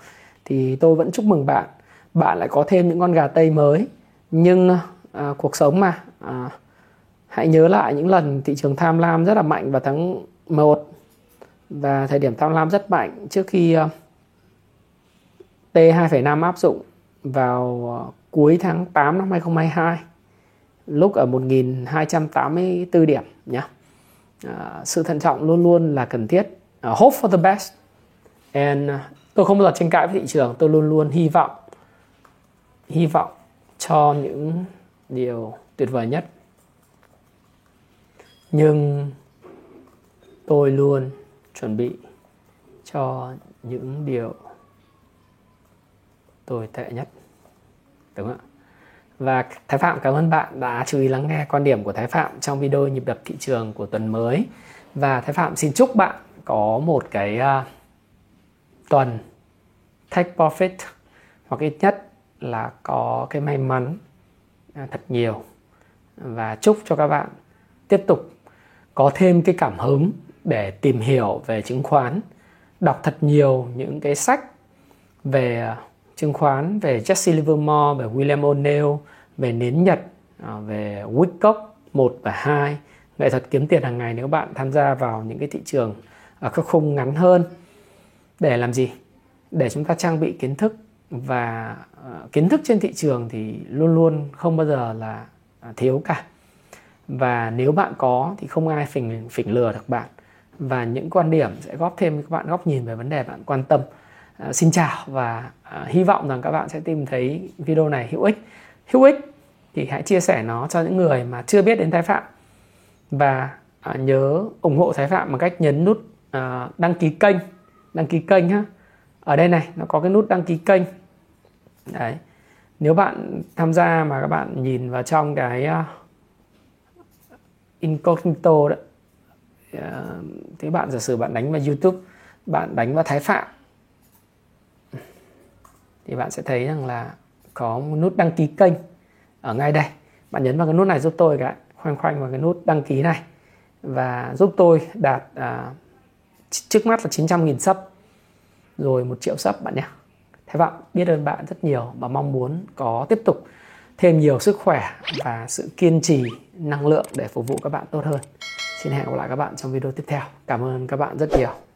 thì tôi vẫn chúc mừng bạn bạn lại có thêm những con gà tây mới nhưng à, cuộc sống mà à, hãy nhớ lại những lần thị trường tham lam rất là mạnh vào tháng 1 và thời điểm tham lam rất mạnh trước khi à, T2,5 áp dụng vào à, cuối tháng 8 năm 2022 lúc ở 1284 điểm nhé. Uh, sự thận trọng luôn luôn là cần thiết. Uh, hope for the best. And uh, tôi không bao giờ tranh cãi với thị trường, tôi luôn luôn hy vọng hy vọng cho những điều tuyệt vời nhất nhưng tôi luôn chuẩn bị cho những điều tồi tệ nhất đúng không ạ và Thái Phạm cảm ơn bạn đã chú ý lắng nghe quan điểm của Thái Phạm trong video nhịp đập thị trường của tuần mới. Và Thái Phạm xin chúc bạn có một cái uh, tuần take profit hoặc ít nhất là có cái may mắn uh, thật nhiều. Và chúc cho các bạn tiếp tục có thêm cái cảm hứng để tìm hiểu về chứng khoán đọc thật nhiều những cái sách về uh, chứng khoán, về Jesse Livermore, về William O'Neill, về nến Nhật à, về Wyckoff 1 và 2 nghệ thuật kiếm tiền hàng ngày nếu bạn tham gia vào những cái thị trường ở các khung ngắn hơn. Để làm gì? Để chúng ta trang bị kiến thức và à, kiến thức trên thị trường thì luôn luôn không bao giờ là à, thiếu cả. Và nếu bạn có thì không ai phỉnh phỉnh lừa được bạn. Và những quan điểm sẽ góp thêm các bạn góc nhìn về vấn đề bạn quan tâm. Ờ, xin chào và ờ, hy vọng rằng các bạn sẽ tìm thấy video này hữu ích. Hữu ích thì hãy chia sẻ nó cho những người mà chưa biết đến thái phạm. Và ờ, nhớ ủng hộ thái phạm bằng cách nhấn nút đăng ký kênh. Đăng ký kênh ha ở đây này nó có cái nút đăng ký kênh. Đấy. Nếu bạn tham gia mà các bạn nhìn vào trong cái uh, incognito đó uh, thì bạn giả sử bạn đánh vào youtube bạn đánh vào thái phạm thì bạn sẽ thấy rằng là có một nút đăng ký kênh ở ngay đây. Bạn nhấn vào cái nút này giúp tôi cái khoanh khoanh vào cái nút đăng ký này. Và giúp tôi đạt à, trước mắt là 900.000 sub rồi một triệu sub bạn nhé. Thế Vọng biết ơn bạn rất nhiều và mong muốn có tiếp tục thêm nhiều sức khỏe và sự kiên trì năng lượng để phục vụ các bạn tốt hơn. Xin hẹn gặp lại các bạn trong video tiếp theo. Cảm ơn các bạn rất nhiều.